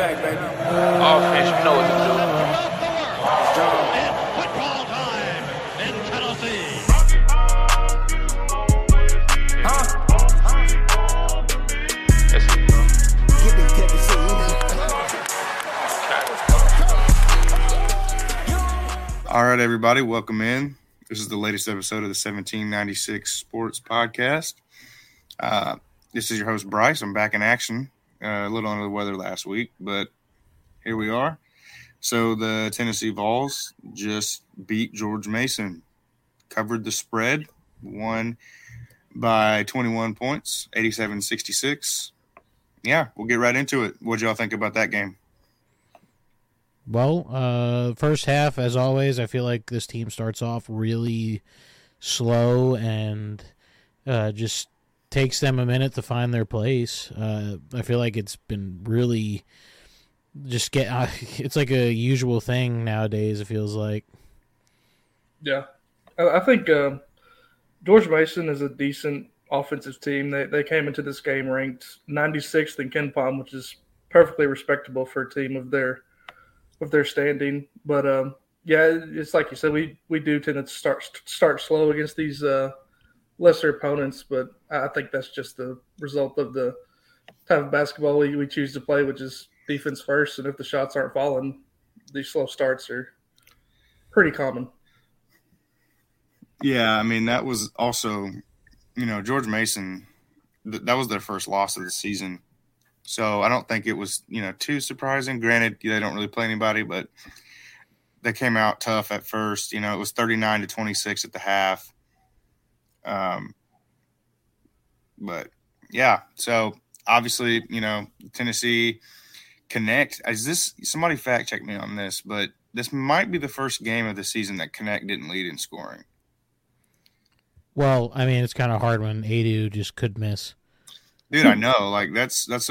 back, baby. Offense, you know what to do. Football time in Tennessee. Yes, you know. Get this Tennessee. All right, everybody, welcome in. This is the latest episode of the 1796 Sports Podcast. Uh, this is your host, Bryce. I'm back in action. Uh, a little under the weather last week, but here we are. So the Tennessee Vols just beat George Mason, covered the spread, won by 21 points, 87 66. Yeah, we'll get right into it. What y'all think about that game? Well, uh, first half, as always, I feel like this team starts off really slow and uh, just takes them a minute to find their place. Uh, I feel like it's been really just get. Uh, it's like a usual thing nowadays. It feels like. Yeah, I, think uh, George Mason is a decent offensive team. They they came into this game ranked 96th in KenPom, which is perfectly respectable for a team of their of their standing. But um, yeah, it's like you said, we we do tend to start start slow against these uh, lesser opponents, but I think that's just the result of the type of basketball we, we choose to play, which is defense first. And if the shots aren't falling, these slow starts are pretty common. Yeah, I mean that was also, you know, George Mason. Th- that was their first loss of the season, so I don't think it was you know too surprising. Granted, they don't really play anybody, but they came out tough at first. You know, it was thirty nine to twenty six at the half. Um, but yeah, so obviously, you know, Tennessee Knecht is this. Somebody fact check me on this, but this might be the first game of the season that Knecht didn't lead in scoring. Well, I mean, it's kind of hard when Aidoo just could miss. dude i know like that's that's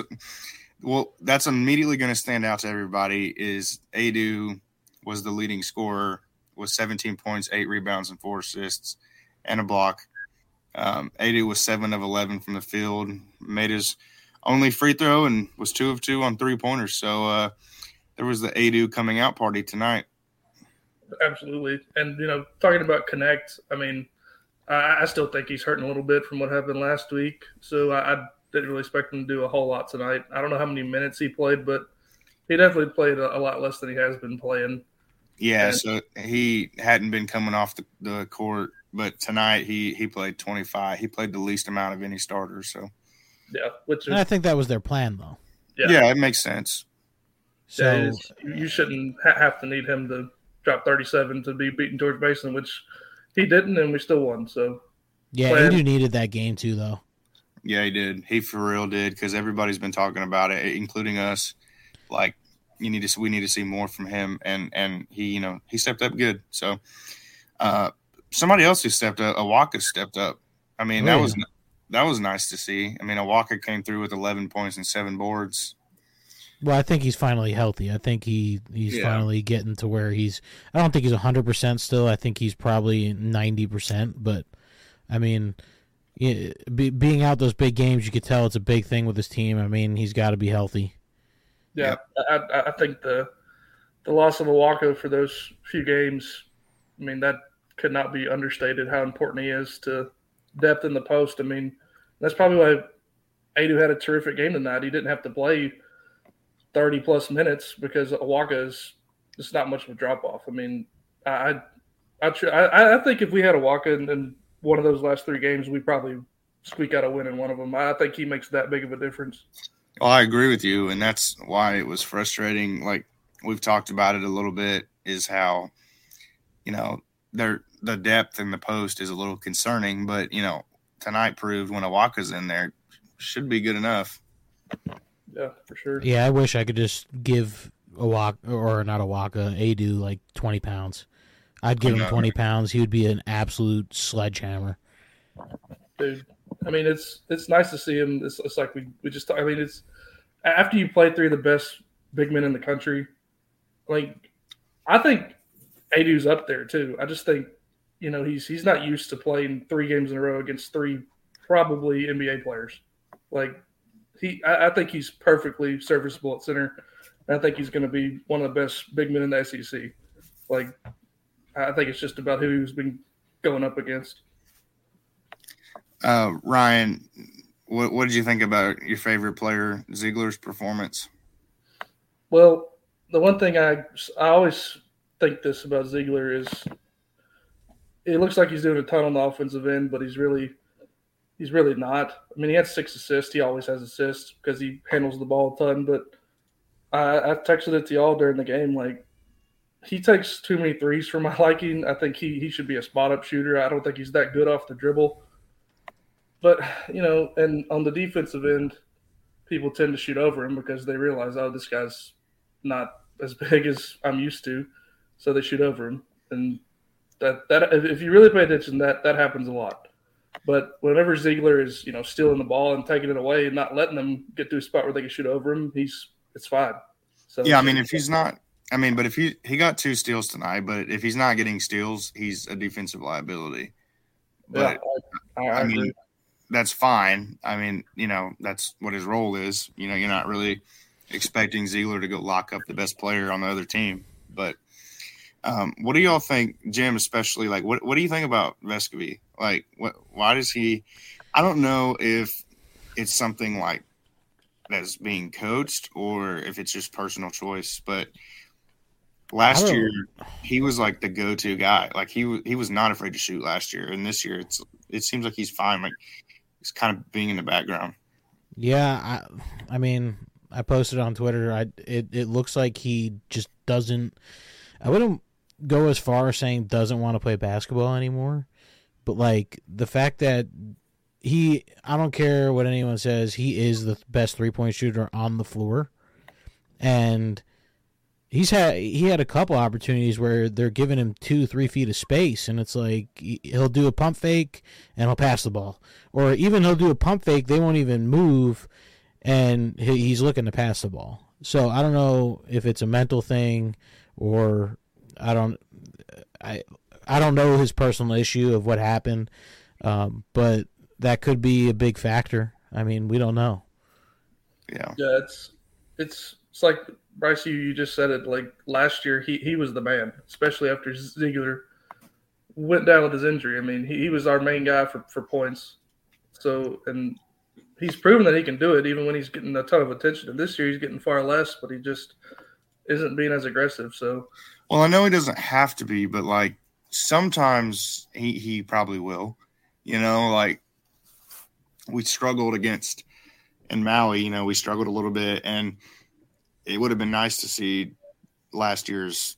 well that's immediately going to stand out to everybody is aidoo was the leading scorer with 17 points 8 rebounds and 4 assists and a block um, aidoo was 7 of 11 from the field made his only free throw and was 2 of 2 on three pointers so uh, there was the aidoo coming out party tonight Absolutely. And, you know, talking about Knecht, I mean, I, I still think he's hurting a little bit from what happened last week. So I, I didn't really expect him to do a whole lot tonight. I don't know how many minutes he played, but he definitely played a, a lot less than he has been playing. yeah And- so he hadn't been coming off the, the court but tonight he he played 25 he played the least amount of any starters so Yeah. Which And I think that was their plan, though. yeah. yeah, it makes sense So yeah, it's- you shouldn't ha- have to need him to drop 37 to be beating George Mason, which he didn't, and we still won. So, yeah, plan. Aidoo needed that game too, though. Yeah, he did. He for real did because everybody's been talking about it, including us. Like, you need to, we need to see more from him, and and he, you know, he stepped up good. So, uh, somebody else who stepped up, Awaka stepped up. I mean, Oh, that was that was nice to see. I mean, Awaka came through with 11 points and seven boards. Well, I think he's finally healthy. I think he he's Yeah. finally getting to where he's. I don't think he's hundred percent still. I think he's probably ninety percent. But I mean, yeah, be, being out those big games, you could tell it's a big thing with his team. I mean, he's got to be healthy. yeah, I, I, I think the the loss of Awaka for those few games, I mean, that could not be understated how important he is to depth in the post. I mean, that's probably why Aidoo had a terrific game tonight. He didn't have to play 30 plus minutes because Awaka is just not much of a drop off. I mean, I I, I I think if we had Awaka in, in one of those last three games, we probably squeak out a win in one of them. I think he makes that big of a difference. Well, I agree with you, and that's why it was frustrating. Like we've talked about it a little bit, is how you know their the depth in the post is a little concerning. But you know, tonight proved when Awaka's in there, should be good enough. Yeah, for sure. Yeah, I wish I could just give a walk or not a Waka Aidoo like twenty pounds. I'd give him twenty pounds. He would be an absolute sledgehammer. dude. I mean, it's it's nice to see him. It's, it's like we, we just. I mean, it's after you play three of the best big men in the country. Like, I think Aidoo's up there too. I just think you know he's he's not used to playing three games in a row against three probably NBA players. Like he I, I think he's perfectly serviceable at center. I think he's going to be one of the best big men in the SEC. Like, I think it's just about who he's been going up against. Uh, Ryan, what what did you think about your favorite player Zeigler's performance? Well, the one thing I I always think this about Ziegler is it looks like he's doing a ton on the offensive end, but he's really he's really not. I mean, he had six assists. He always has assists because he handles the ball a ton. But I, I texted it to y'all during the game. Like he takes too many threes for my liking. I think he he should be a spot up shooter. I don't think he's that good off the dribble. But you know, and on the defensive end, people tend to shoot over him because they realize, oh, this guy's not as big as I'm used to, so they shoot over him. And that that if you really pay attention, that that happens a lot. But whenever Zeigler is, you know, stealing the ball and taking it away and not letting them get to a spot where they can shoot over him, he's it's fine. So Yeah, I mean, if he's not, I mean, but if he he got two steals tonight, but if he's not getting steals, he's a defensive liability. yeah, But I, I, I I mean, agree. that's fine. I mean, you know, that's what his role is. You know, you're not really expecting Zeigler to go lock up the best player on the other team. But um, what do y'all think, Jim, especially like what what do you think about Vescovi? Like what why does he I don't know if it's something like that's being coached or if it's just personal choice, but last year he was like the go-to guy. Like he he was not afraid to shoot last year, and this year it's it seems like he's fine. Like he's kind of being in the background. Yeah, I, I mean, I posted on Twitter. I it, it looks like he just doesn't. I wouldn't go as far as saying doesn't want to play basketball anymore, but like the fact that he, I don't care what anyone says, he is the best three point shooter on the floor, and he's had he had a couple opportunities where they're giving him two three feet of space, and it's like he- he'll do a pump fake and he'll pass the ball or even he'll do a pump fake. They won't even move, and he's looking to pass the ball. So I don't know if it's a mental thing, or I don't, I I don't know his personal issue of what happened, um, but that could be a big factor. I mean, we don't know. Yeah. Yeah, it's it's it's like Bryce, you, you just said it. Like last year, he he was the man, especially after Zeigler went down with his injury. I mean, he, he was our main guy for, for points. So and he's proven that he can do it even when he's getting a ton of attention. And this year he's getting far less, but he just isn't being as aggressive. So Well, I know he doesn't have to be, but like sometimes he he probably will. You know, like we struggled against in Maui. You know, we struggled a little bit, and it would have been nice to see last year's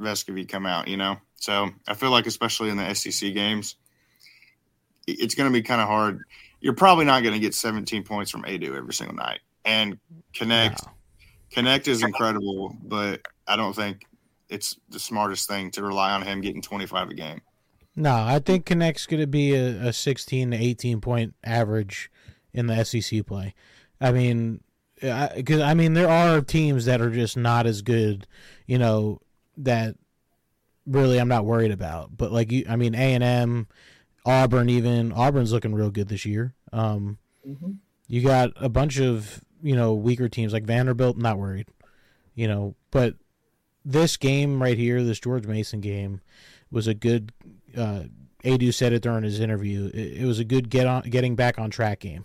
Vescovi come out. You know, so I feel like especially in the SEC games, it's going to be kind of hard. You're probably not going to get 17 points from Aidoo every single night, and Knecht. Wow. Knecht is incredible, but I don't think it's the smartest thing to rely on him getting 25 a game. No, I think Knecht's going to be a, a 16 to 18 point average in the SEC play. I mean, because I mean there are teams that are just not as good, you know, that really I'm not worried about. But like you, I mean A and M, Auburn, even Auburn's looking real good this year. Um, you got a bunch of you know weaker teams like Vanderbilt. Not worried, you know, but this game right here, this George Mason game, was a good. Uh, Aidoo said it during his interview. It, it was a good get on, getting back on track game.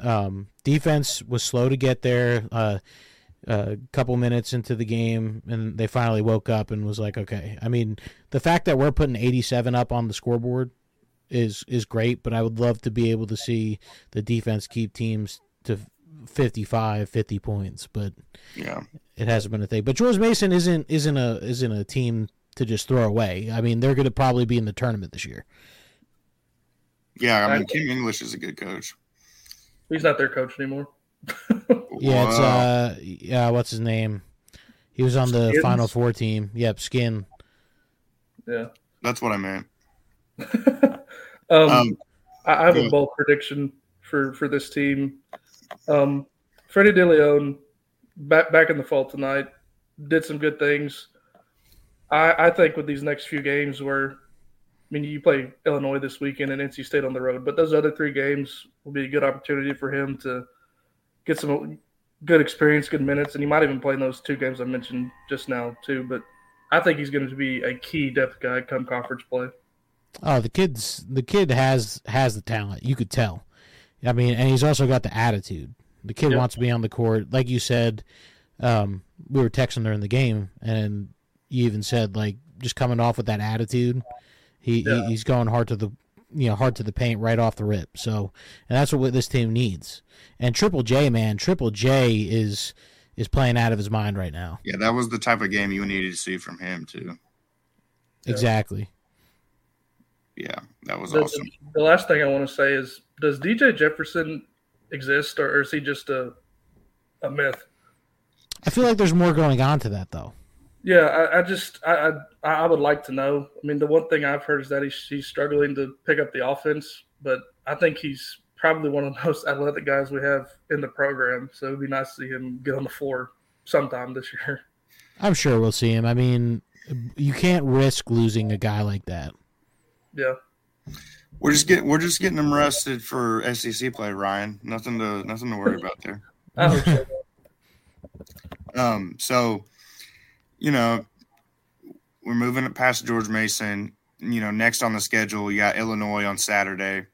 Um, defense was slow to get there. Uh, a couple minutes into the game, and they finally woke up and was like, okay. I mean, the fact that we're putting 87 up on the scoreboard is is great, but I would love to be able to see the defense keep teams to 55, 50 points, but Yeah. It hasn't been a thing. But George Mason isn't isn't a isn't a team to just throw away. I mean, they're going to probably be in the tournament this year. Yeah. I mean, Okay. Kim English is a good coach. he's not their coach anymore. Yeah, it's uh, yeah, what's his name? He was on the Final Four team. Yep, Skinn. Yeah. That's what I meant. um, Um, I, I have yeah. a bold prediction for for this team. Um, Freddie Dilione back back in the fall tonight did some good things. I, I think with these next few games, where I mean, you play Illinois this weekend and NC State on the road, but those other three games will be a good opportunity for him to get some good experience, good minutes, and he might even play in those two games I mentioned just now too. But I think he's going to be a key depth guy come conference play. Oh, the kid's the kid has has the talent. You could tell. I mean, and he's also got the attitude. The kid Yep. wants to be on the court, like you said. Um, we were texting during the game, and you even said like just coming off with that attitude, he, Yeah. he he's going hard to the you know hard to the paint right off the rip. So, and that's what this team needs. And Triple J, man, Triple J is is playing out of his mind right now. Yeah, that was the type of game you needed to see from him too. Exactly. Yeah, that was The, awesome. the last thing I want to say is, does DJ Jefferson exist, or, or is he just a a myth? I feel like there's more going on to that though. Yeah, I, I just I, I I would like to know. I mean, the one thing I've heard is that he's, he's struggling to pick up the offense, but I think he's probably one of the most athletic guys we have in the program. So it'd be nice to see him get on the floor sometime this year. I'm sure we'll see him. I mean, you can't risk losing a guy like that. Yeah, We're just getting we're just getting them rested for SEC play, Ryan. Nothing to nothing to worry about there. So. Um, so you know, we're moving past George Mason. You know, next on the schedule, you got Illinois on Saturday.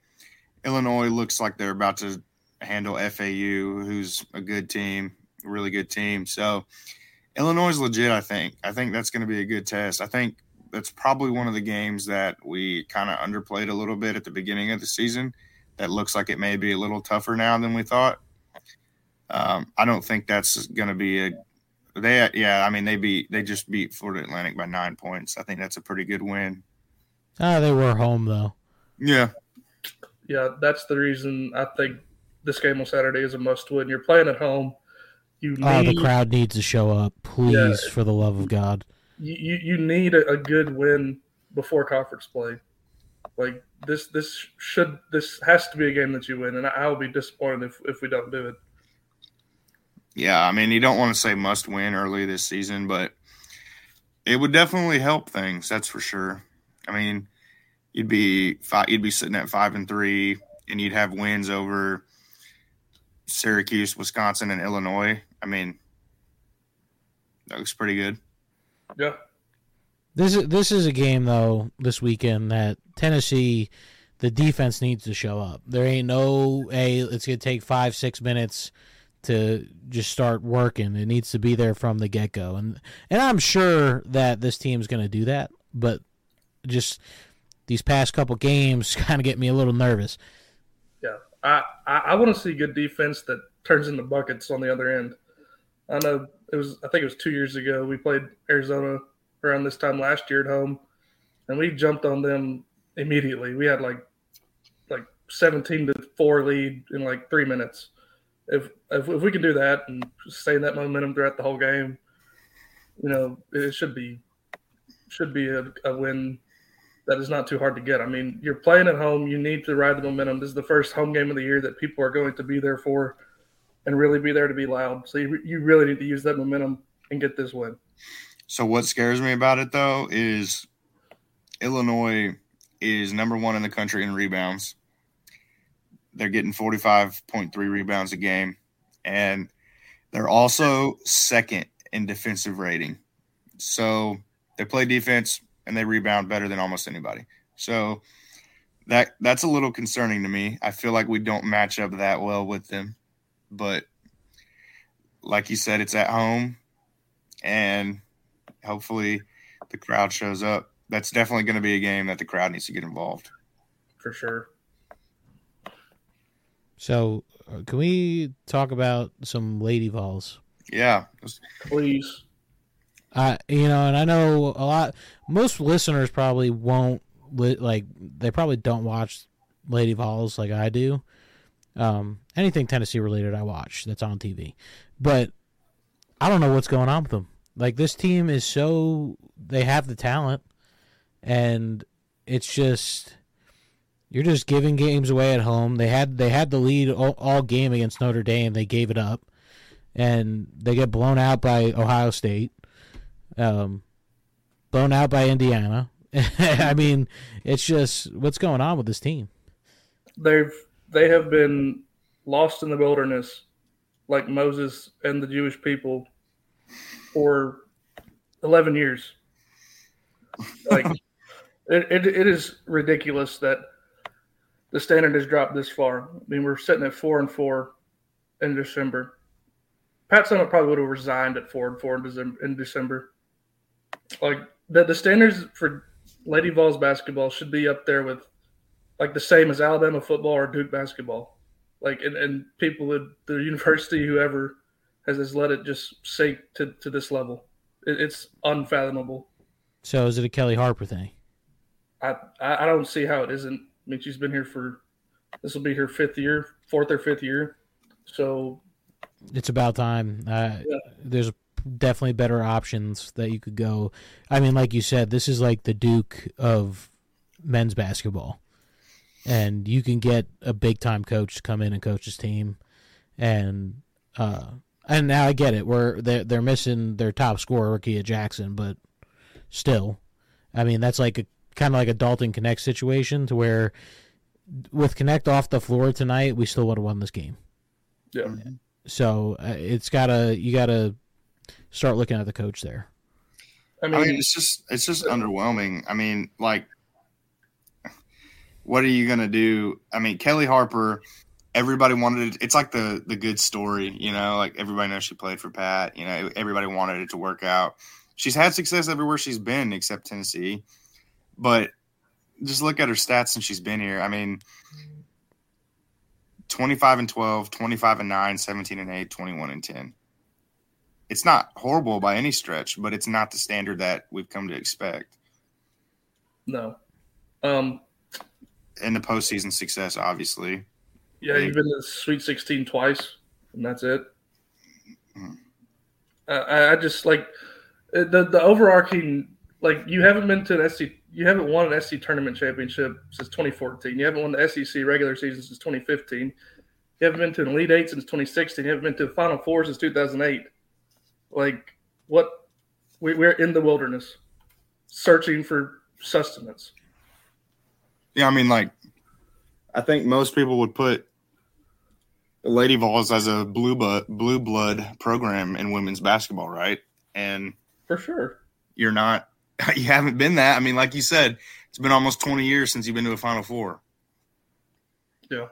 Illinois looks like they're about to handle FAU, who's a good team, a really good team. So Illinois is legit. I think. I think that's going to be a good test. I think that's probably one of the games that we kind of underplayed a little bit at the beginning of the season. That looks like it may be a little tougher now than we thought. Um, I don't think that's going to be a they yeah, I mean they beat they just beat Florida Atlantic by nine points. I think that's a pretty good win. Ah, they were home though. Yeah, yeah, that's the reason I think this game on Saturday is a must win. You're playing at home. You Oh, the crowd needs to show up, please, for the love of God. You, you need a, good win before conference play. Like this this should this has to be a game that you win, and I will be disappointed if, if we don't do it. yeah. I mean you don't want to say must win early this season, but it would definitely help things. That's for sure. I mean, you'd be five, you'd be sitting at five and three, and you'd have wins over Syracuse, Wisconsin, and Illinois. I mean, that looks pretty good. Yeah, This is this is a game though this weekend that Tennessee, the defense needs to show up. There ain't no hey, it's gonna take five six minutes to just start working. It needs to be there from the get go, and and I'm sure that this team's gonna do that. But just these past couple games kind of get me a little nervous. yeah. I I, I want to see good defense that turns into buckets on the other end. I know it was I think it was two years ago we played Arizona around this time last year at home, and we jumped on them immediately. We had like like seventeen to four lead in like three minutes. If if, if we can do that and sustain that momentum throughout the whole game, you know it should be should be a, a win that is not too hard to get. I mean, you're playing at home. You need to ride the momentum. This is the first home game of the year that people are going to be there for and really be there to be loud. So you, you really need to use that momentum and get this win. So what scares me about it though is Illinois is number one in the country in rebounds. They're getting 45.3 rebounds a game. And they're also second in defensive rating. So they play defense and they rebound better than almost anybody. So that that's a little concerning to me. I feel like we don't match up that well with them. But like you said, it's at home and hopefully the crowd shows up. That's definitely going to be a game that the crowd needs to get involved. For sure. So, uh, can we talk about some lady vols? Yeah, Please. I you know, and I know a lot. Most listeners probably won't li- like. They probably don't watch Lady Vols like I do. Um, anything Tennessee related, I watch that's on TV, but I don't know what's going on with them. Like this team is so they have the talent, and it's just you're just giving games away at home. They had they had the lead all, all game against Notre Dame. They gave it up, and they get blown out by Ohio State um, blown out by Indiana. I mean, it's just what's going on with this team. They've they have been lost in the wilderness like Moses and the Jewish people for 11 years. Like, it, it, it is ridiculous that the standard has dropped this far. I mean, we're sitting at four and four in December. Pat Summitt probably would have resigned at four and four in December. In December. Like the the standards for Lady Vols basketball should be up there with like the same as Alabama football or Duke basketball. Like and, and people at the university, whoever has, has let it just sink to, to this level. It, it's unfathomable. So is it a Kellie Harper thing? I, I I don't see how it isn't. I mean, she's been here for this will be her fifth year, fourth or fifth year. So It's about time. Uh, Yeah. There's definitely better options that you could go. I mean, like you said, this is like the Duke of men's basketball, and you can get a big time coach to come in and coach his team, and uh, and now I get it. Where they're they're missing their top scorer, Kia Jackson, but still, I mean that's like a kind of like a Dalton Knecht situation to where with Knecht off the floor tonight, we still would have won this game. yeah, So uh, it's gotta you gotta start looking at the coach there. I I mean, mean, it's just it's just underwhelming. I mean, like, what are you gonna do? I mean, Kellie Harper. Everybody wanted it. It's like the the good story, you know. Like everybody knows she played for Pat. You know, everybody wanted it to work out. She's had success everywhere she's been except Tennessee. But just look at her stats since she's been here. I mean, 25 and 12, 25 and 9, 17 and 8, 21 and 10 it's not horrible by any stretch, but it's not the standard that we've come to expect. no. Um, And the postseason success, obviously. yeah, you've been to the Sweet 16 twice, and that's it. Uh, I, I just like uh, the the overarching like you haven't been to an SC you haven't won an SC tournament championship since 2014. You haven't won the SEC regular season since 2015. You haven't been to an Elite Eight since 2016. You haven't been to a Final Four since 2008. Like what? We, we're in the wilderness, searching for sustenance. Yeah, I mean, like, I think most people would put Lady Vols as a blue blood, blue blood program in women's basketball, right? And For sure. you're not, you haven't been that. I mean, like you said, it's been almost 20 years since you've been to a Final Four. Yeah,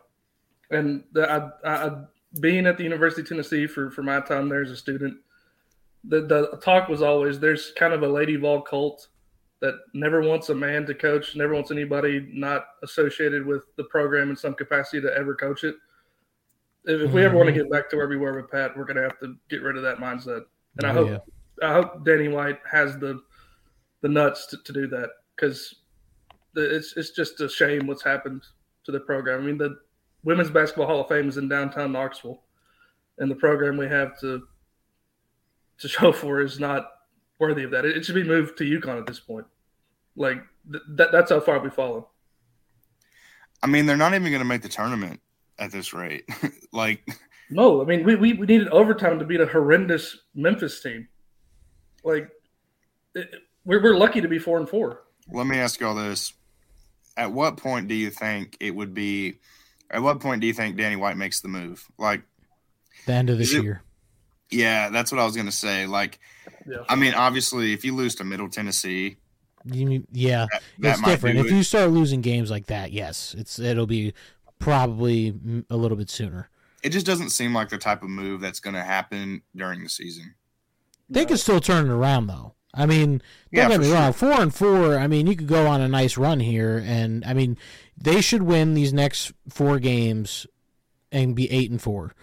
and the, I, I, being at the University of Tennessee for for my time there as a student, the the talk was always there's kind of a Lady Vol cult that never wants a man to coach, never wants anybody not associated with the program in some capacity to ever coach it. If, if we ever want to mm-hmm. get back to where we were with Pat, we're going to have to get rid of that mindset. And I Oh, hope yeah. I hope Danny White has the the nuts to, to do that because it's it's just a shame what's happened to the program. I mean, the Women's Basketball Hall of Fame is in downtown Knoxville, and the program we have to to show for is not worthy of that. It, it should be moved to UConn at this point. Like th- that, that's how far we've fallen. I mean, they're not even going to make the tournament at this rate. like, No, I mean we, we, we needed overtime to beat a horrendous Memphis team. Like it, we're we're lucky to be four and four. let me ask you all this. At what point do you think it would be? At what point do you think Danny White makes the move? Like, The end of this Is it- year. yeah, that's what I was going to say. Like, Yeah. I mean, obviously, if you lose to Middle Tennessee, You mean- yeah, that, that it's different. If it. you start losing games like that, yes, it's it'll be probably a little bit sooner. It just doesn't seem like the type of move that's going to happen during the season. They could still turn it around though. I mean, don't get for me sure. wrong. Four and four. I mean, you could go on a nice run here, and I mean, they should win these next four games and be eight and four.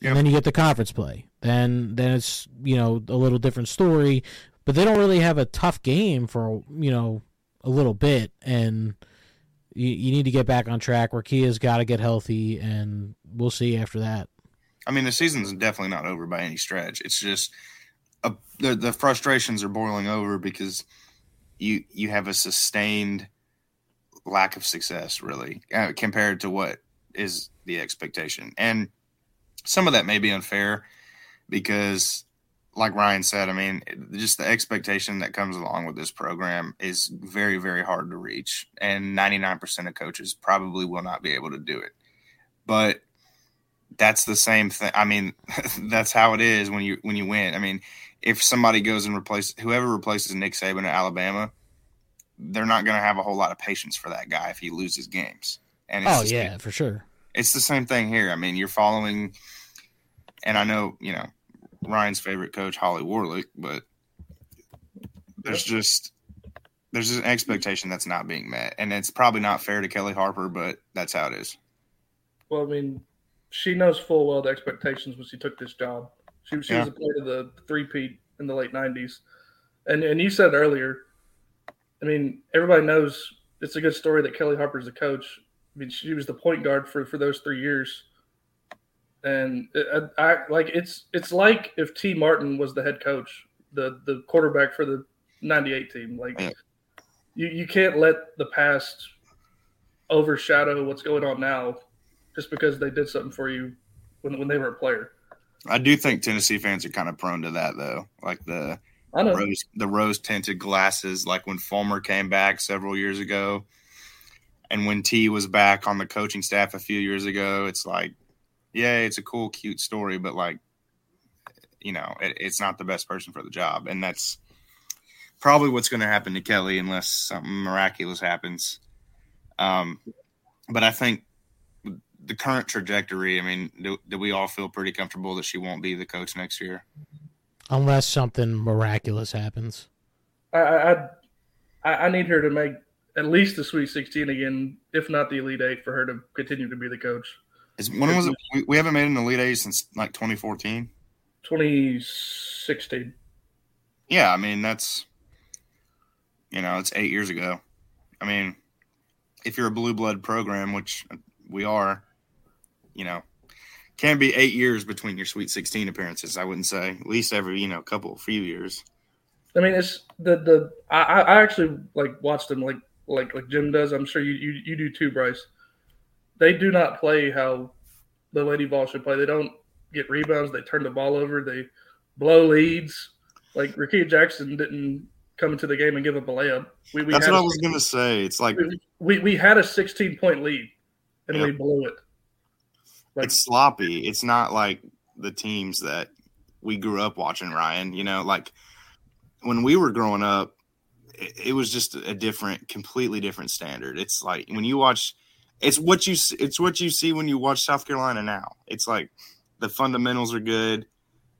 Yep. And then you get the conference play. Then then it's you know a little different story. But they don't really have a tough game for you know a little bit, and you, you need to get back on track. Where Kia's got to get healthy, and we'll see after that. I mean, the season's definitely not over by any stretch. It's just a, the the frustrations are boiling over because you you have a sustained lack of success, really, uh, compared to what is the expectation, and some of that may be unfair because, like Ryan said, I mean, just the expectation that comes along with this program is very very hard to reach, and ninety nine percent of coaches probably will not be able to do it, but that's the same thing. I mean, that's how it is when you when you win. I mean, if somebody goes and replaces whoever replaces Nick Saban at Alabama, they're not going to have a whole lot of patience for that guy if he loses games. And it's Oh yeah, for sure. it's the same thing here. I mean, you're following, and I know you know Ryan's favorite coach, Holly Warlick, but there's just there's an expectation that's not being met, and it's probably not fair to Kellie Harper, but that's how it is. Well, I mean, she knows full well the expectations when she took this job. She, she was a part of the three-peat in the late '90s, and and you said earlier. I mean, everybody knows it's a good story that Kellie Harper's the coach. I mean, she was the point guard for for those three years, and it, I, I like it's it's like if Tee Martin was the head coach, the the quarterback for the '98 team. Like, you you can't let the past overshadow what's going on now just because they did something for you when when they were a player. I do think Tennessee fans are kind of prone to that, though, like the I know. rose the rose tinted glasses, like when Fulmer came back several years ago, and when T was back on the coaching staff a few years ago. It's like, yeah, it's a cool, cute story, but like, you know, it, it's not the best person for the job, and that's probably what's going to happen to Kellie unless something miraculous happens. Um, but I think the current trajectory. I mean, do, do we all feel pretty comfortable that she won't be the coach next year? Unless something miraculous happens. I, I I I need her to make at least the Sweet 16 again, if not the Elite Eight, for her to continue to be the coach. Is when was it? We, we haven't made an Elite Eight since like 2014. 2016. Yeah, I mean that's you know it's eight years ago. I mean, if you're a blue blood program, which we are, you know, can be eight years between your Sweet 16 appearances. I wouldn't say at least every you know couple few years. I mean, it's the the I, I actually like watch them like like like Jim does. I'm sure you you, you do too, Bryce. They do not play how the Lady Ball should play. They don't get rebounds. They turn the ball over. They blow leads. Like Rickea Jackson didn't come into the game and give up a layup. We, we That's what a- I was gonna say. It's like we, we had a 16 point lead and Yep. we blew it. Like it's sloppy. It's not like the teams that we grew up watching, Ryan. You know, like when we were growing up, it, it was just a different, completely different standard. It's like when you watch, it's what you it's what you see when you watch South Carolina now. It's like the fundamentals are good.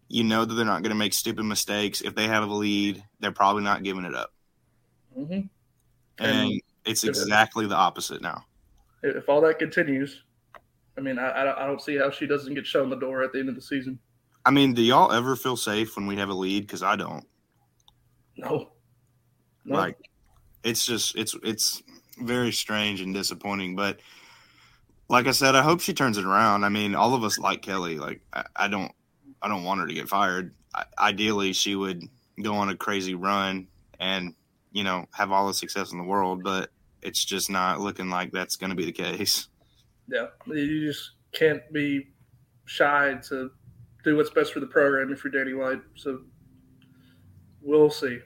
You know that they're not going to make stupid mistakes. If they have a lead, they're probably not giving it up. mhm. And it's exactly the opposite now. if all that continues, I mean, I, I don't see how she doesn't get shown the door at the end of the season. I mean, do y'all ever feel safe when we have a lead? Because I don't. No. No. like it's just it's it's very strange and disappointing but like i said i hope she turns it around i mean all of us like kellie like i, I don't i don't want her to get fired I, ideally she would go on a crazy run and you know have all the success in the world but it's just not looking like that's going to be the case yeah. You just can't be shy to do what's best for the program if you're Danny White. So we'll see.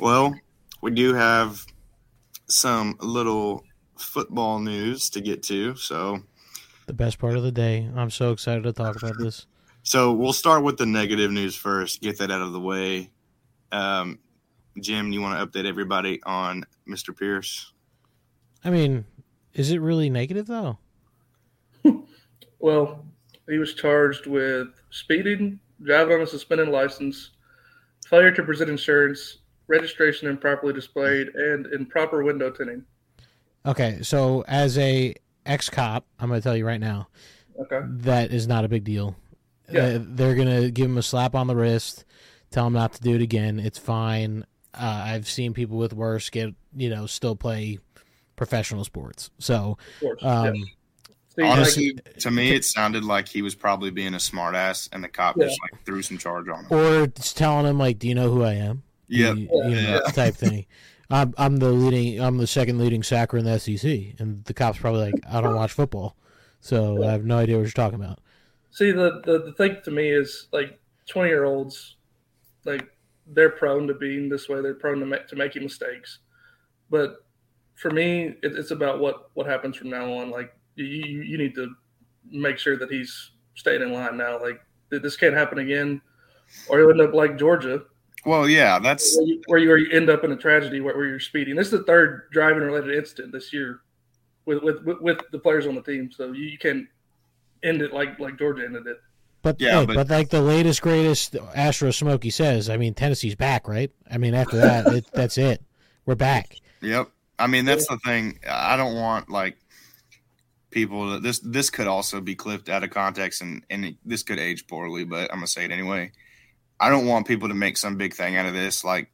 well we do have some little football news to get to so The best part of the day. I'm so excited to talk about this. So we'll start with the negative news first. Get that out of the way. Um, Jim, you want to update everybody on Mr. Pearce? I mean, is it really negative though? Well, he was charged with speeding, driving on a suspended license, failure to present insurance, registration improperly displayed, and improper window tinting. Okay, so as a ex cop, I'm going to tell you right now Okay. that is not a big deal. Yeah. Uh, they're going to give him a slap on the wrist, tell him not to do it again. It's fine. Uh, I've seen people with worse get, you know, still play professional sports. So, um, yeah. See, Honestly, like, to me, it sounded like he was probably being a smartass, and the cop Yeah. just like threw some charge on him. or just telling him like, "Do you know who I am?" Yep. You, you know, Yeah. type thing. I'm I'm the leading. I'm the second leading sacker in the SEC, and the cops probably like, "I don't watch football, so I have no idea what you're talking about." see the, the the thing to me is like twenty year olds, like they're prone to being this way. They're prone to make, to making mistakes. But for me, it, it's about what what happens from now on. Like you you, you need to make sure that he's staying in line now. Like this can't happen again, or you'll end up like Georgia, Well, yeah, that's where you, where you, where you end up in a tragedy where, where you're speeding. This is the third driving related incident this year with, with with with the players on the team. So you, you can end it like like Georgia ended it. But Yeah, hey, but- but, like the latest greatest Astro Smokey says, I mean Tennessee's back, right? I mean after that, it, that's it. We're back. Yep. I mean, that's the thing. I don't want like people that this this could also be clipped out of context and and it, this could age poorly, but I'm gonna say it anyway. I don't want people to make some big thing out of this, like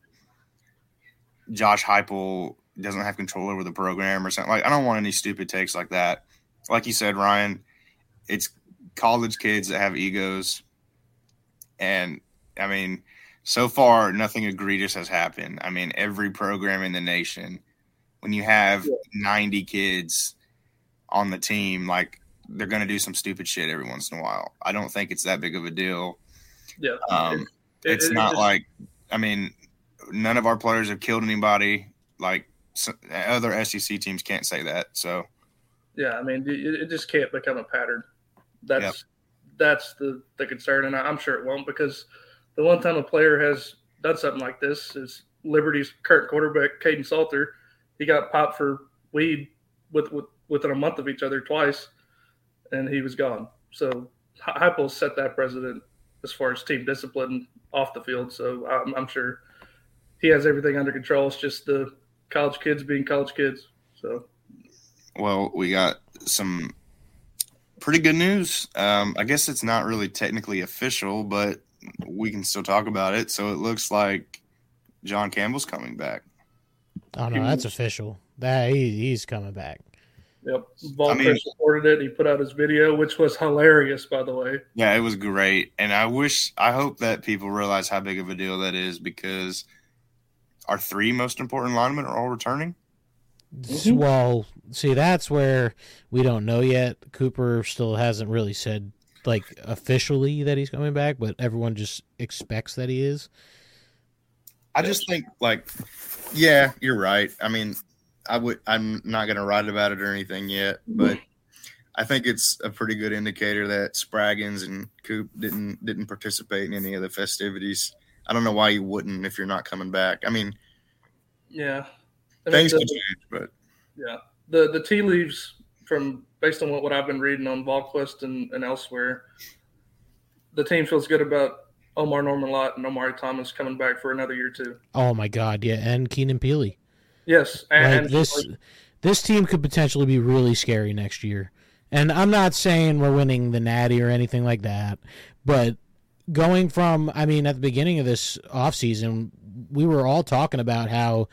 Josh Heupel doesn't have control over the program or something. Like, I don't want any stupid takes like that. Like you said, Ryan, it's college kids that have egos, and I mean, so far nothing egregious has happened. I mean, every program in the nation, when you have 90 kids on the team, like they're going to do some stupid shit every once in a while. I don't think it's that big of a deal. Yeah, Um, It- it's it- not it's- like, I mean, none of our players have killed anybody. Like other SEC teams can't say that. So Yeah, I mean, it, it just can't become a pattern. That's that's the the concern, and I'm sure it won't because the one time a player has done something like this is Liberty's current quarterback Kaidon Salter. He got popped for weed with, with within a month of each other twice, and he was gone. So Heupel set that precedent as far as team discipline off the field. So I'm, I'm sure he has everything under control. It's just the college kids being college kids. So Well, we got some pretty good news. Um, I guess it's not really technically official, but we can still talk about it. So it looks like John Campbell's coming back. Oh no, that's official. That he, he's coming back. Yep. Vol I mean- Chris reported it. He put out his video, which was hilarious, by the way. Yeah, it was great. And I wish, I hope that people realize how big of a deal that is because our three most important linemen are all returning. Well, see, that's where we don't know yet. Cooper still hasn't really said like officially that he's coming back, but everyone just expects that he is. I just think, like, yeah, you're right. I mean, I would, I'm not going to write about it or anything yet, but I think it's a pretty good indicator that Spraggins and Coop didn't didn't participate in any of the festivities. I don't know why you wouldn't if you're not coming back. I mean, Yeah. I mean, things the, can change, but yeah. The the tea leaves from based on what, what I've been reading on VolQuest and, and elsewhere, the team feels good about Omarr Norman Lott and Omari Thomas coming back for another year too. Oh my god, yeah, and Keenan Pili. Yes. And, Like this this team could potentially be really scary next year. And I'm not saying we're winning the natty or anything like that, but going from I mean at the beginning of this offseason, we were all talking about how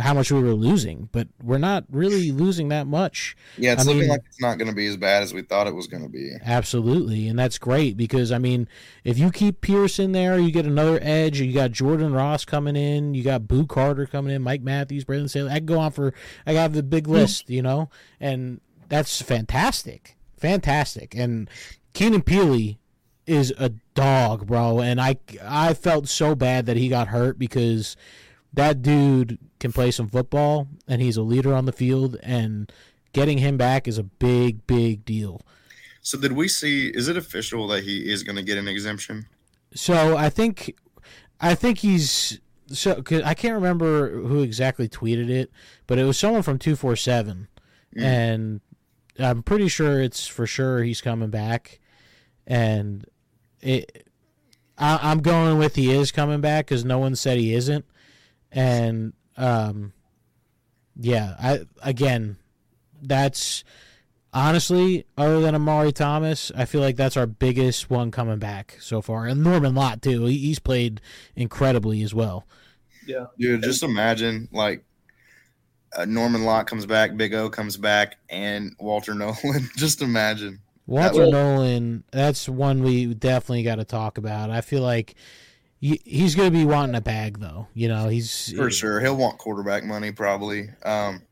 how much we were losing, but we're not really losing that much. yeah, it's I looking mean- like it's not going to be as bad as we thought it was going to be. Absolutely, and that's great because I mean, if you keep Pearce in there, you get another edge. You got Jordan Ross coming in, you got Boo Carter coming in, Mike Matthews, Braylon Staley. I can go on for I got the big hmm. list, you know, and that's fantastic, fantastic. And Keenan Pili is a dog, bro, and I I felt so bad that he got hurt because that dude can play some football and he's a leader on the field and getting him back is a big big deal. So, did we see? Is it official that he is going to get an exemption? So I think, I think he's so. I can't remember who exactly tweeted it, but it was someone from two four seven, Mm. and I'm pretty sure it's for sure he's coming back, and it. I, I'm going with he is coming back because no one said he isn't, and um, yeah. I again, that's honestly, other than Omari Thomas, I feel like that's our biggest one coming back so far. And Norman Lott too. He, he's played incredibly as well. yeah. Dude, just imagine like uh, Norman Lott comes back, Big O comes back, and Walter Nolan. just imagine. Walter will- Nolan, that's one we definitely got to talk about. I feel like he, he's going to be wanting a bag though. You know, he's For sure. He'll want quarterback money probably. Um,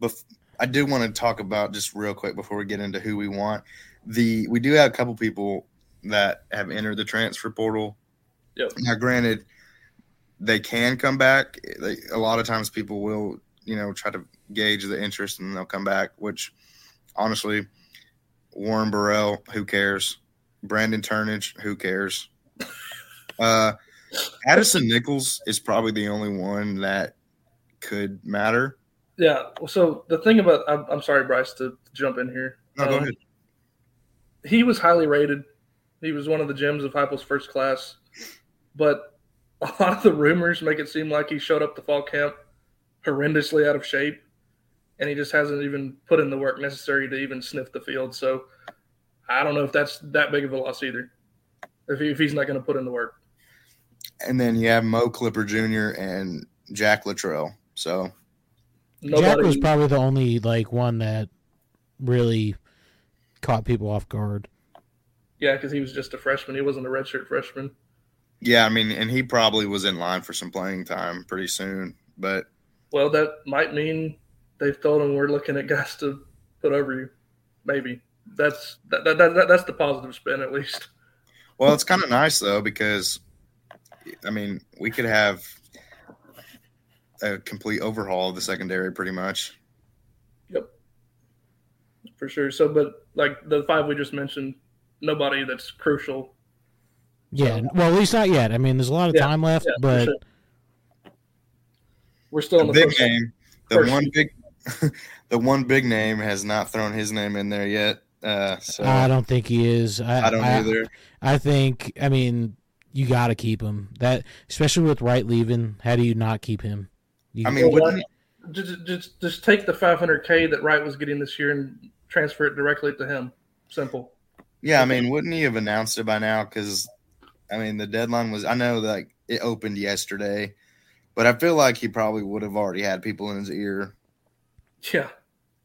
but I do want to talk about just real quick before we get into who we want. The we do have a couple people that have entered the transfer portal. Yep. Now, granted, they can come back. They, a lot of times, people will, you know, try to gauge the interest and they'll come back. Which, honestly, Warren Burrell, who cares? Brandon Turnage, who cares? Uh, Addison Nichols is probably the only one that could matter. Yeah. well, So the thing about I'm, I'm sorry, Bryce, to jump in here. No, go Um, ahead. He was highly rated. He was one of the gems of Heupel's first class, but a lot of the rumors make it seem like he showed up to fall camp horrendously out of shape, and he just hasn't even put in the work necessary to even sniff the field. So I don't know if that's that big of a loss either. If, he, if he's not going to put in the work. And then you have Mo Clipper Jr. and Jack Luttrell. So Jack was probably the only like one that really caught people off guard. yeah, because he was just a freshman. He wasn't a redshirt freshman. yeah, I mean, and he probably was in line for some playing time pretty soon. But Well, that might mean they've told him we're looking at guys to put over you. Maybe that's that, that, that that's the positive spin at least. well, it's kind of nice though because I mean, we could have a complete overhaul of the secondary pretty much. Yep, for sure. So, but like the five we just mentioned, nobody that's crucial. Yeah, well, at least not yet. I mean, there's a lot of Yeah, time left, Yeah, but sure. we're still in The the big first. name, the first- one big, the one big name has not thrown his name in there yet. Uh, so I don't think he is. I, I don't either. I think. I mean, you got to keep him. That especially with Wright leaving. How do you not keep him? You, I mean, Well, wouldn't, Just, just just take the 500k that Wright was getting this year and transfer it directly to him. Simple. yeah, I mean, wouldn't he have announced it by now? Because I mean, the deadline was. I know that it opened yesterday, but I feel like he probably would have already had people in his ear. Yeah,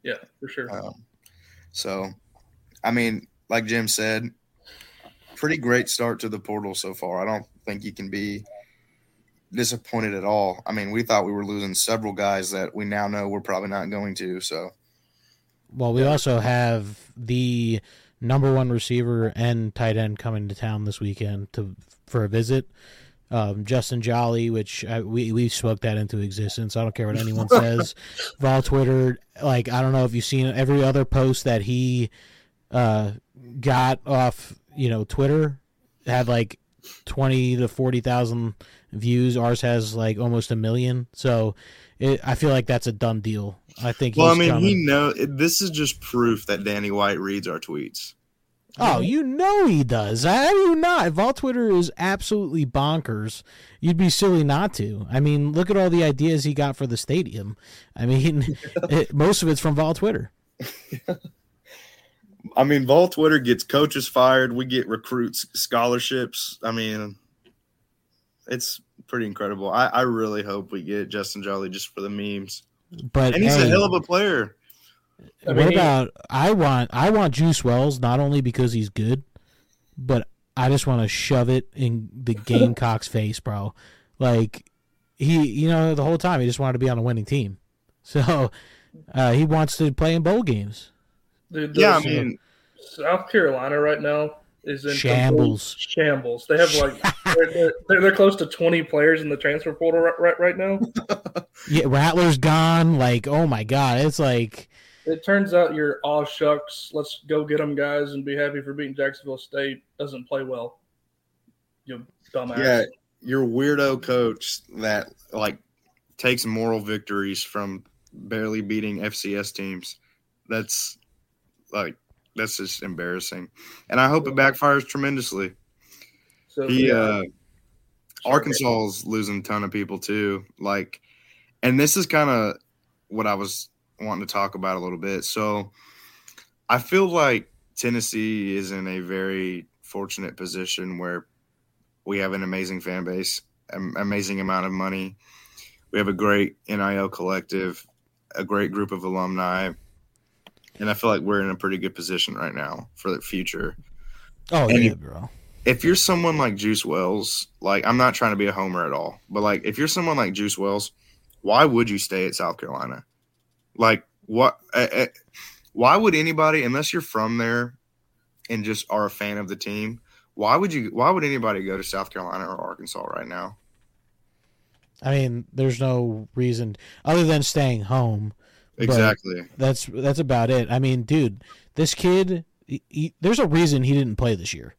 yeah, for sure. Um, so, I mean, like Jim said, pretty great start to the portal so far. I don't think you can be disappointed at all. I mean, we thought we were losing several guys that we now know we're probably not going to. So, well, we also have the number one receiver and tight end coming to town this weekend to for a visit. Um, Justin Jolly, which I, we we spoke that into existence. I don't care what anyone says. Vol Twitter, like I don't know if you've seen every other post that he uh, got off, you know, Twitter had like twenty to forty thousand views. Ours has like almost a million. So it, I feel like that's a done deal. I think. well, I mean, coming. he know this is just proof that Danny White reads our tweets. Oh, you know he does. How do you not? Vol Twitter is absolutely bonkers. You'd be silly not to. I mean, look at all the ideas he got for the stadium. I mean, it, most of it's from Vol Twitter. I mean, Vol Twitter gets coaches fired. We get recruits scholarships. I mean, it's pretty incredible. I, I really hope we get Justin Jolly just for the memes. But And he's hey, a hell of a player. I what mean, he- about? I want I want Juice Wells not only because he's good, but I just want to shove it in the Gamecock's face, bro. Like he, you know, the whole time he just wanted to be on a winning team, so uh, he wants to play in bowl games. Dude, Yeah, I mean, South Carolina right now is in Shambles. Shambles. They have like they're, they're, they're close to twenty players in the transfer portal right right, right now. Yeah, Rattler's gone. Like, oh my god, it's like It turns out your aw shucks, let's go get them guys and be happy for beating Jacksonville State doesn't play well. You dumbass. yeah, your weirdo coach that like takes moral victories from barely beating FCS teams. That's like that's just embarrassing. And I hope it backfires tremendously. So He uh Arkansas is losing a ton of people too. Like, and this is kind of what I was wanting to talk about a little bit. So, I feel like Tennessee is in a very fortunate position where we have an amazing fan base, an amazing amount of money. We have a great NIL collective, a great group of alumni, and I feel like we're in a pretty good position right now for the future oh And yeah, you- bro. if you're someone like Juice Wells, like I'm not trying to be a homer at all, but like if you're someone like Juice Wells, why would you stay at South Carolina? Like what? Uh, uh, why would anybody, unless you're from there and just are a fan of the team, why would you? Why would anybody go to South Carolina or Arkansas right now? I mean, there's no reason other than staying home. Exactly. That's that's about it. I mean, dude, this kid he, he, there's a reason he didn't play this year.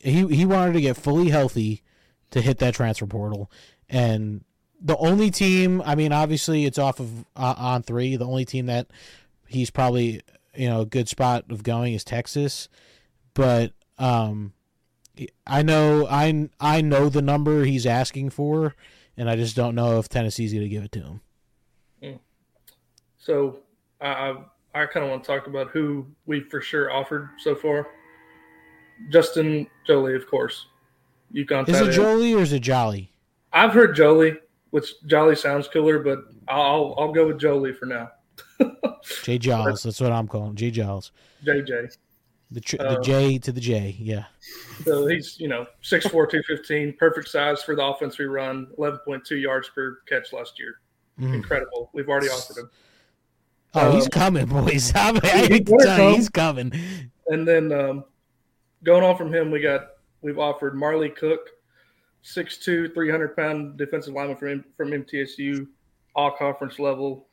He he wanted to get fully healthy to hit that transfer portal, and the only team, I mean, obviously it's off of uh, on three. The only team that he's probably you know a good spot of going is Texas, but um, I know I I know the number he's asking for, and I just don't know if Tennessee's going to give it to him. So I I, kind of want to talk about who we for sure offered so far. Justin Jolie, of course. UConn. Is it. Jolie or is it Jolly? I've heard Jolie, which Jolly sounds cooler, but I'll I'll go with Jolie for now. J Giles. That's what I'm calling Jay Giles. JJ. The tr- Uh, the J to the J. Yeah. So he's, you know, 6'4", 215, perfect size for the offense we run, 11.2 yards per catch last year. Mhm. Incredible. We've already offered him. Oh, he's Um, coming, boys. I, mean, I he hate to better tell you, he's coming. And then um, going on from him, we got we've offered Marley Cook, 6'2", 300 pound defensive lineman from from MTSU, all conference level,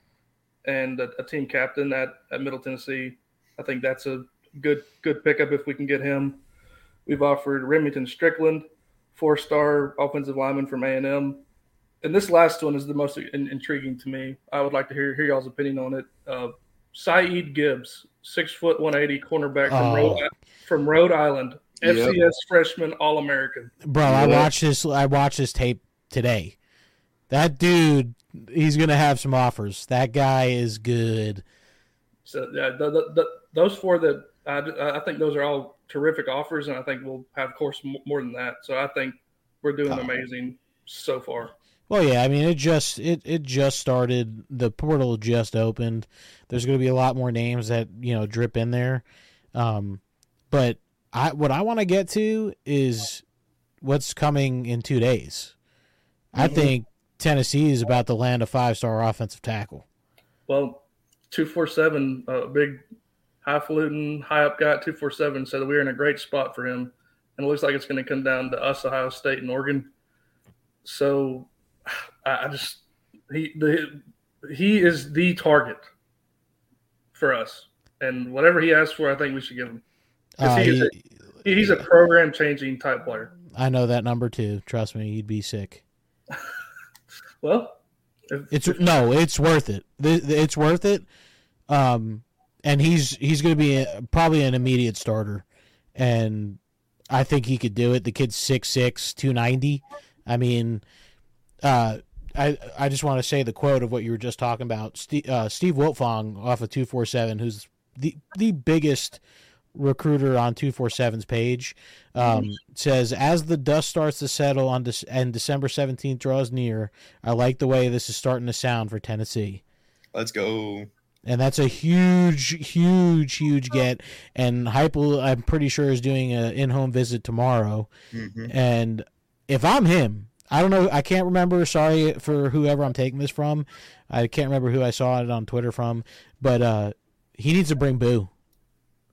and a, a team captain at, at Middle Tennessee. I think that's a good good pickup if we can get him. We've offered Remington Strickland, four star offensive lineman from A and M. And this last one is the most in, intriguing to me. I would like to hear hear y'all's opinion on it. Uh, Saeed Gibbs, six foot one eighty cornerback from Oh. Rhode from Rhode Island, Yep. FCS freshman All American. Bro, I watched this. I watched this tape today. That dude, he's gonna have some offers. That guy is good. So yeah, the, the, the, those four that I, I think those are all terrific offers, and I think we'll have, of course, more than that. So I think we're doing Oh. amazing so far. Well, yeah, I mean, it just it it just started. The portal just opened. There's going to be a lot more names that you know drip in there. Um, but I what I want to get to is what's coming in two days. I Mhm. think Tennessee is about to land a five star offensive tackle. Well, two four seven, a big highfalutin, high up guy, two four seven, said that we're in a great spot for him, and it looks like it's going to come down to us, Ohio State and Oregon. So, I, just he the he is the target for us, and whatever he asks for, I think we should give him. Uh, he he- He- He's a program changing type player. I know that number too. Trust me, you'd be sick. Well, if, It's no, it's worth it. It's worth it. Um, and he's he's going to be a, probably an immediate starter, and I think he could do it. The kid's 6'6", 290. I mean, uh, I I just want to say the quote of what you were just talking about. Steve, uh, Steve Wiltfong off of two four seven, who's the the biggest recruiter on 247's page um, says as the dust starts to settle on Dec- and December 17th draws near I like the way this is starting to sound for Tennessee. Let's go. and that's a huge huge huge get. And Heupel I'm pretty sure is doing an in-home visit tomorrow. Hmm and if I'm him, I don't know. I can't remember. Sorry for whoever I'm taking this from. I can't remember who I saw it on Twitter from. But uh, he needs to bring Boo.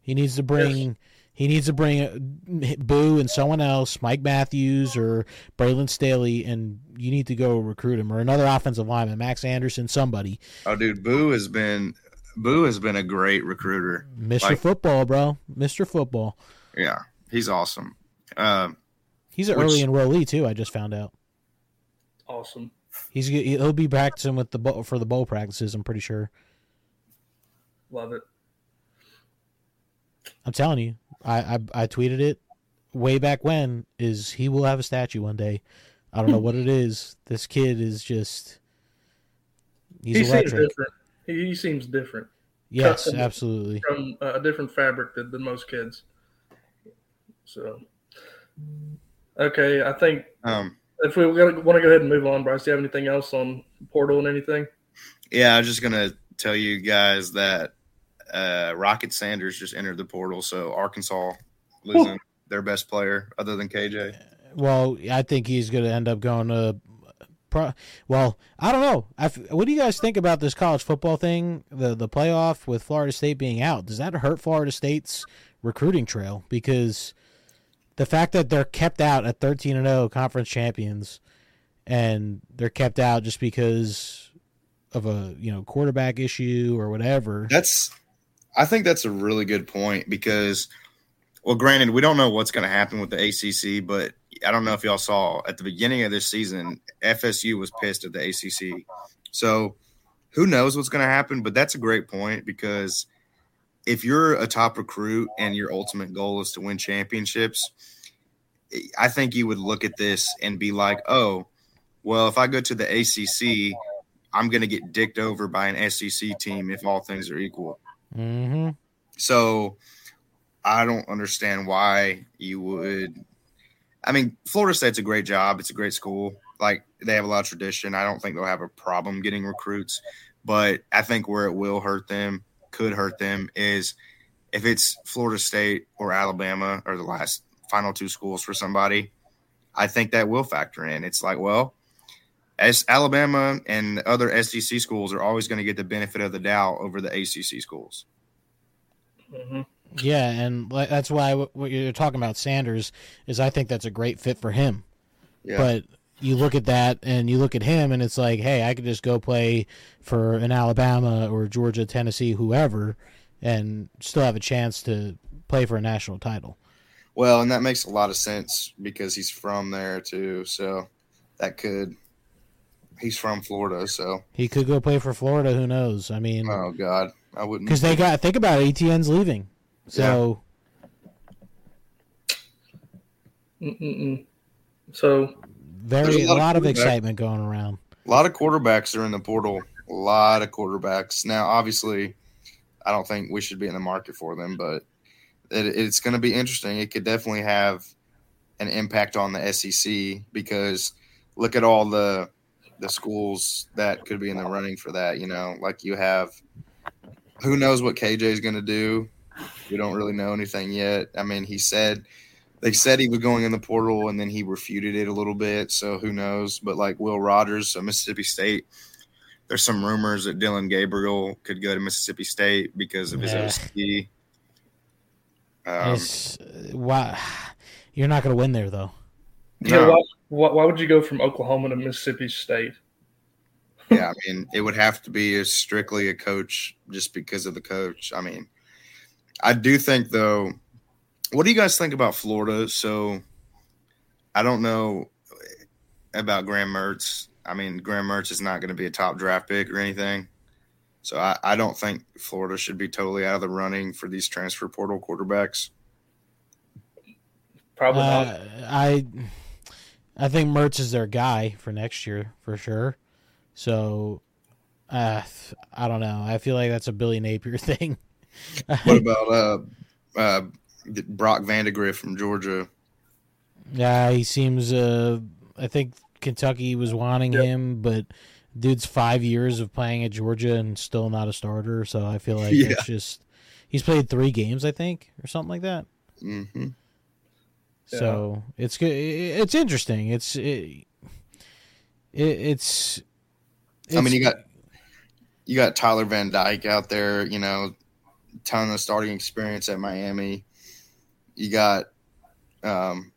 He needs to bring. He needs to bring uh, Boo and someone else, Mike Matthews or Braylon Staley, and you need to go recruit him or another offensive lineman, Max Anderson, somebody. Oh, dude, Boo has been Boo has been a great recruiter. Mr. Like- Football, bro. Mr. Football. Yeah, he's awesome. Um, He's an Which- early enrollee too. I just found out. Awesome. He's he'll be practicing with the bowl for the bowl practices. I'm pretty sure. Love it. I'm telling you, I, I I tweeted it way back when. Is he will have a statue one day? I don't know what it is. This kid is just he's he seems electric. different. He, he seems different Yes, custom. absolutely. from uh, a different fabric than, than most kids. So, okay, I think um, if we want to go ahead and move on, Bryce, do you have anything else on portal and anything? yeah, I was just gonna tell you guys that uh, Rocket Sanders just entered the portal, so Arkansas losing their best player other than KJ. Well, I think he's going to end up going to. Pro, well, I don't know. I f what do you guys think about this college football thing? The the playoff with Florida State being out. Does that hurt Florida State's recruiting trail? Because the fact that they're kept out at thirteen and zero conference champions, and they're kept out just because of a you know quarterback issue or whatever. That's I think that's a really good point because, well, granted, we don't know what's going to happen with the ACC, but I don't know if y'all saw at the beginning of this season, FSU was pissed at the ACC. So who knows what's going to happen? But that's a great point because if you're a top recruit and your ultimate goal is to win championships, I think you would look at this and be like, oh, well, if I go to the ACC, I'm going to get dicked over by an SEC team if all things are equal. Mm-hmm. So I don't understand why you would. I mean, Florida State's a great job. It's a great school. Like they have a lot of tradition. I don't think they'll have a problem getting recruits, but I think where it will hurt them, could hurt them, is if it's Florida State or Alabama or the last final two schools for somebody. I think that will factor in. It's like, well, as Alabama and other SEC schools are always going to get the benefit of the doubt over the ACC schools. hmm Yeah, and that's why what what you're talking about Sanders is I think that's a great fit for him. Yeah. But you look at that and you look at him and it's like, hey, I could just go play for an Alabama or Georgia, Tennessee, whoever, and still have a chance to play for a national title. Well, and that makes a lot of sense because he's from there too. So that could. He's from Florida, so He could go play for Florida. Who knows? I mean, oh god, I wouldn't. because they got think about it, Etienne's leaving, so Mm-mm-mm. So very There's a a lot of of excitement going around. A lot of quarterbacks are in the portal. A lot of quarterbacks. Now, obviously, I don't think we should be in the market for them, but it, it's going to be interesting. It could definitely have an impact on the SEC because look at all the the schools that could be in the running for that. You know, like you have who knows what KJ is going to do. We don't really know anything yet. I mean, he said they said he was going in the portal and then he refuted it a little bit. So who knows? But like Will Rogers, so Mississippi State, there's some rumors that Dillon Gabriel could go to Mississippi State because of his Yeah. OC. Um, it's why you're not going to win there though. yeah, no, why, why, why would you go from Oklahoma to Mississippi State? yeah, I mean, it would have to be a strictly a coach just because of the coach. I mean, I do think though. What do you guys think about Florida? So, I don't know about Graham Mertz. I mean, Graham Mertz is not going to be a top draft pick or anything. So I, I don't think Florida should be totally out of the running for these transfer portal quarterbacks. Probably not. Uh, I I think Mertz is their guy for next year for sure. So uh, I don't know. I feel like that's a Billy Napier thing. What about uh, uh, Brock Vandagriff from Georgia? yeah, he seems. Uh, I think Kentucky was wanting Yep. him, but dude's five years of playing at Georgia and still not a starter. So I feel like Yeah. it's just he's played three games, I think, or something like that. hmm So it's good. It's interesting. It's it, it it's, I mean, you got you got Tyler Van Dyke out there, you know, ton of starting experience at Miami. You got um,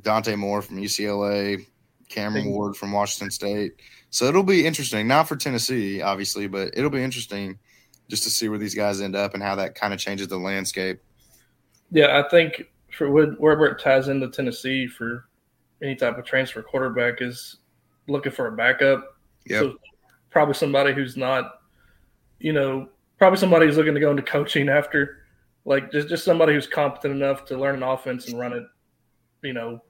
Dante Moore from UCLA, Cameron Ward from Washington State. So it'll be interesting, not for Tennessee, obviously, but it'll be interesting just to see where these guys end up and how that kind of changes the landscape. Yeah, I think for what- wherever it ties into Tennessee for any type of transfer quarterback is looking for a backup. Yep. So probably somebody who's not, you know, probably somebody who's looking to go into coaching after, like just just somebody who's competent enough to learn an offense and run it, you know,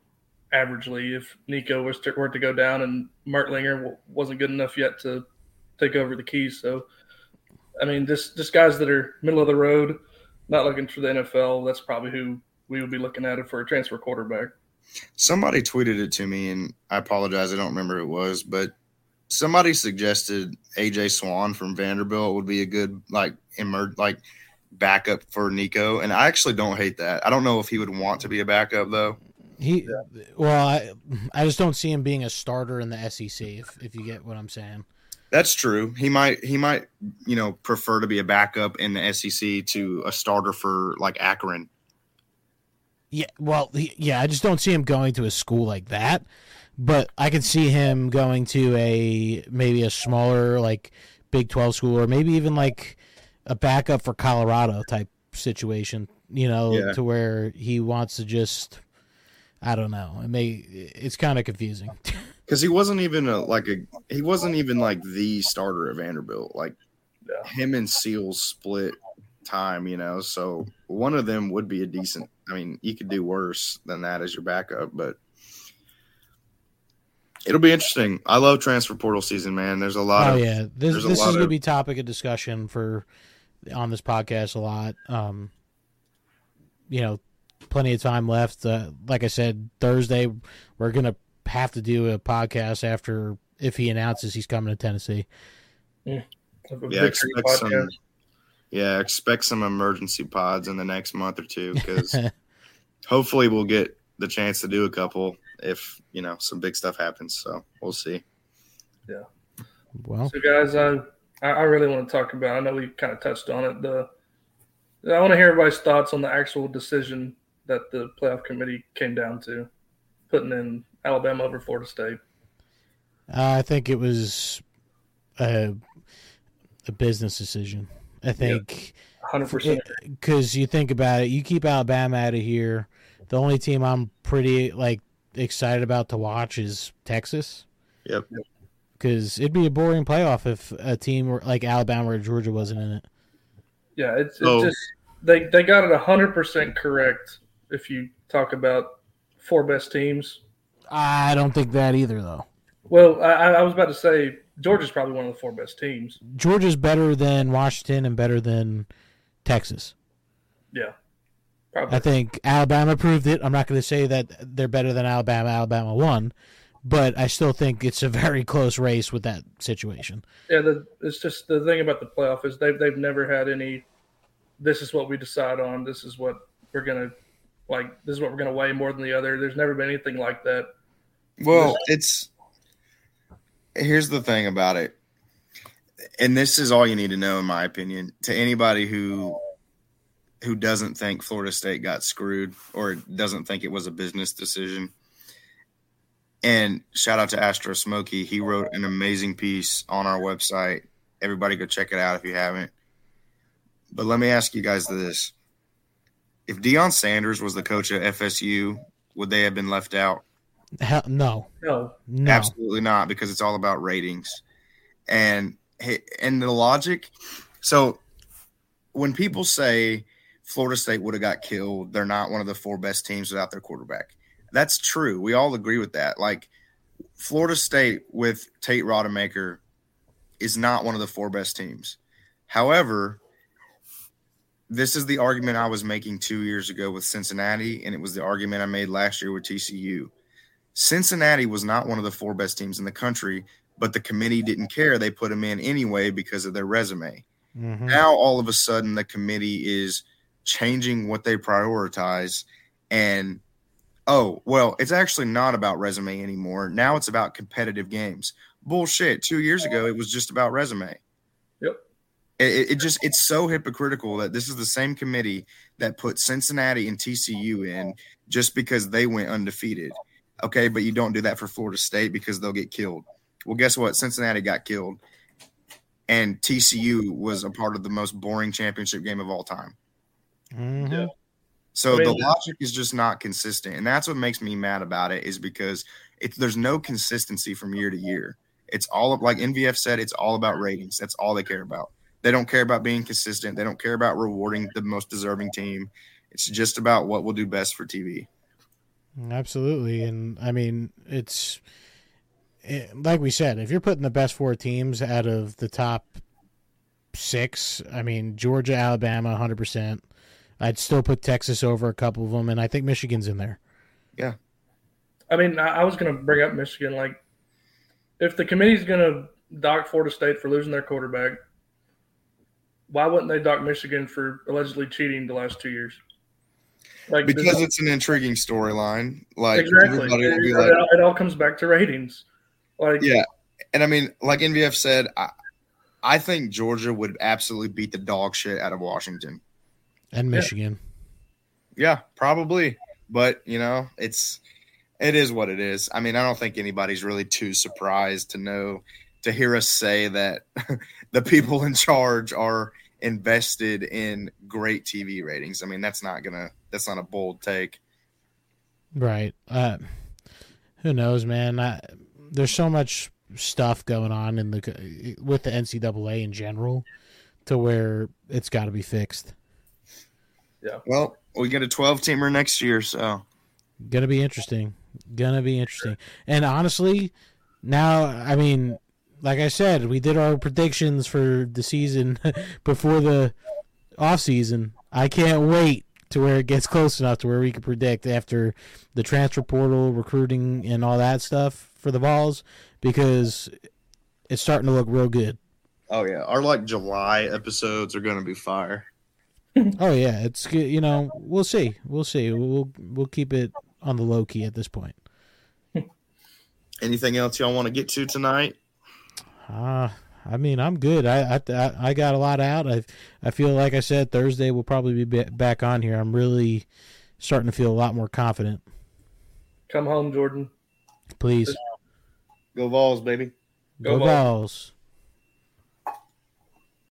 averagely. If Nico was to, were to go down and Merklinger wasn't good enough yet to take over the keys, so I mean, just just guys that are middle of the road, not looking for the NFL. That's probably who we would be looking at for a transfer quarterback. Somebody tweeted it to me, and I apologize. I don't remember it was, but somebody suggested AJ Swann from Vanderbilt would be a good like emer- like backup for Nico, and I actually don't hate that. I don't know if he would want to be a backup though. He well, I I just don't see him being a starter in the SEC. If if you get what I'm saying. That's true. He might he might you know prefer to be a backup in the SEC to a starter for like Akron. Yeah, well, he, yeah, I just don't see him going to a school like that. But I can see him going to a maybe a smaller like Big Twelve school, or maybe even like a backup for Colorado type situation, you know, Yeah. to where he wants to just I don't know. It may it's kind of confusing. because he wasn't even a like a he wasn't even like the starter of Vanderbilt. Like Yeah. him and Seals split time, you know. So one of them would be a decent. I mean, you could do worse than that as your backup, but it'll be interesting. I love transfer portal season, man. There's a lot oh of yeah, this there's a this is lot going to be topic of discussion for on this podcast a lot. Um, you know, plenty of time left. Uh, like I said, Thursday we're going to have to do a podcast after if he announces he's coming to Tennessee. Of a yeah. victory Expect some. Yeah, expect some emergency pods in the next month or two because hopefully we'll get the chance to do a couple if you know some big stuff happens. So we'll see. Yeah. Well, So, guys, I I I really want to talk about. I know we kind of touched on it. The I want to hear everybody's thoughts on the actual decision that the playoff committee came down to, putting in Alabama over Florida State. I think it was a a business decision. I think. Hundred percent. because you think about it, you keep Alabama out of here. The only team I'm pretty like excited about to watch is Texas. Yep. Because it'd be a boring playoff if a team like Alabama or Georgia wasn't in it. Yeah, it's, it's So- just they they got it hundred percent correct. If you talk about four best teams, I don't think that either, though. well, I, I was about to say Georgia's probably one of the four best teams. Georgia's better than Washington and better than Texas. Yeah, probably. I think Alabama proved it. I'm not going to say that they're better than Alabama. Alabama won, but I still think it's a very close race with that situation. Yeah, the, it's just the thing about the playoff is they've they've never had any. This is what we decide on. This is what we're gonna like. This is what we're gonna weigh more than the other. There's never been anything like that. Well, it's here's the thing about it, and this is all you need to know, in my opinion. To anybody who who doesn't think Florida State got screwed or doesn't think it was a business decision, and shout out to Astro Smoky, he wrote an amazing piece on our website. Everybody, go check it out if you haven't. But let me ask you guys this: If Deion Sanders was the coach at FSU, would they have been left out? Hell, no, No, no. Absolutely not, because it's all about ratings, and and the logic. So when people say Florida State would have got killed, they're not one of the four best teams without their quarterback. That's true. We all agree with that. Like Florida State with Tate Rodemaker is not one of the four best teams. However, this is the argument I was making two years ago with Cincinnati, and it was the argument I made last year with TCU. Cincinnati was not one of the four best teams in the country, but the committee didn't care. They put them in anyway because of their resume. Mhm. Now, all of a sudden, the committee is changing what they prioritize. And, oh, well, it's actually not about resume anymore. Now it's about competitive games. Bullshit. Two years ago, it was just about resume. Yep. It, it- it just, it's so hypocritical that this is the same committee that put Cincinnati and TCU in just because they went undefeated. Okay, but you don't do that for Florida State because they'll get killed. Well, guess what? Cincinnati got killed, and TCU was a part of the most boring championship game of all time. Mhm. Yeah. So I mean, the logic is just not consistent, and that's what makes me mad about it. Is because it's there's no consistency from year to year. It's all like NVF said. It's all about ratings. That's all they care about. They don't care about being consistent. They don't care about rewarding the most deserving team. It's just about what will do best for TV. Mm, absolutely, and I mean it's it, like we said. If you're putting the best four teams out of the top six, I mean Georgia, Alabama, 100. percent I'd still put Texas over a couple of them, and I think Michigan's in there. Yeah, I mean I, I was gonna bring up Michigan. Like, if the committee's gonna dock Florida State for losing their quarterback, why wouldn't they dock Michigan for allegedly cheating the last two years? Like this- Because it's an intriguing storyline. Like exactly, everybody will be it, like, all- it all comes back to ratings. Like, Yeah. And I mean, like NVF said, I, I think Georgia would absolutely beat the dog shit out of Washington. And Michigan. Yeah, probably. But, you know, it's it is what it is. I mean, I don't think anybody's really too surprised to know to hear us say that the people in charge are invested in great TV ratings. I mean, that's not gonna that's not a bold take. Right. Uh, who knows, man? I, there's so much stuff going on in the with the NCAA in general, to where it's got to be fixed. Well, we get a 12 teamer next year, so Gonna be interesting. Gonna be interesting. And honestly, now I mean, like I said, we did our predictions for the season before the off season. I can't wait to where it gets close enough to where we can predict after the transfer portal, recruiting, and all that stuff for the balls because it's starting to look real good. oh yeah, our like July episodes are gonna be fire. Oh yeah, it's good. You know, we'll see. We'll see. We'll we'll keep it on the low key at this point. Anything else y'all want to get to tonight? Uh, I mean, I'm good. I, I I got a lot out. I I feel like I said Thursday we'll probably be back on here. I'm really starting to feel a lot more confident. Come home, Jordan. Please Go Vols, baby. Go go Vols. balls.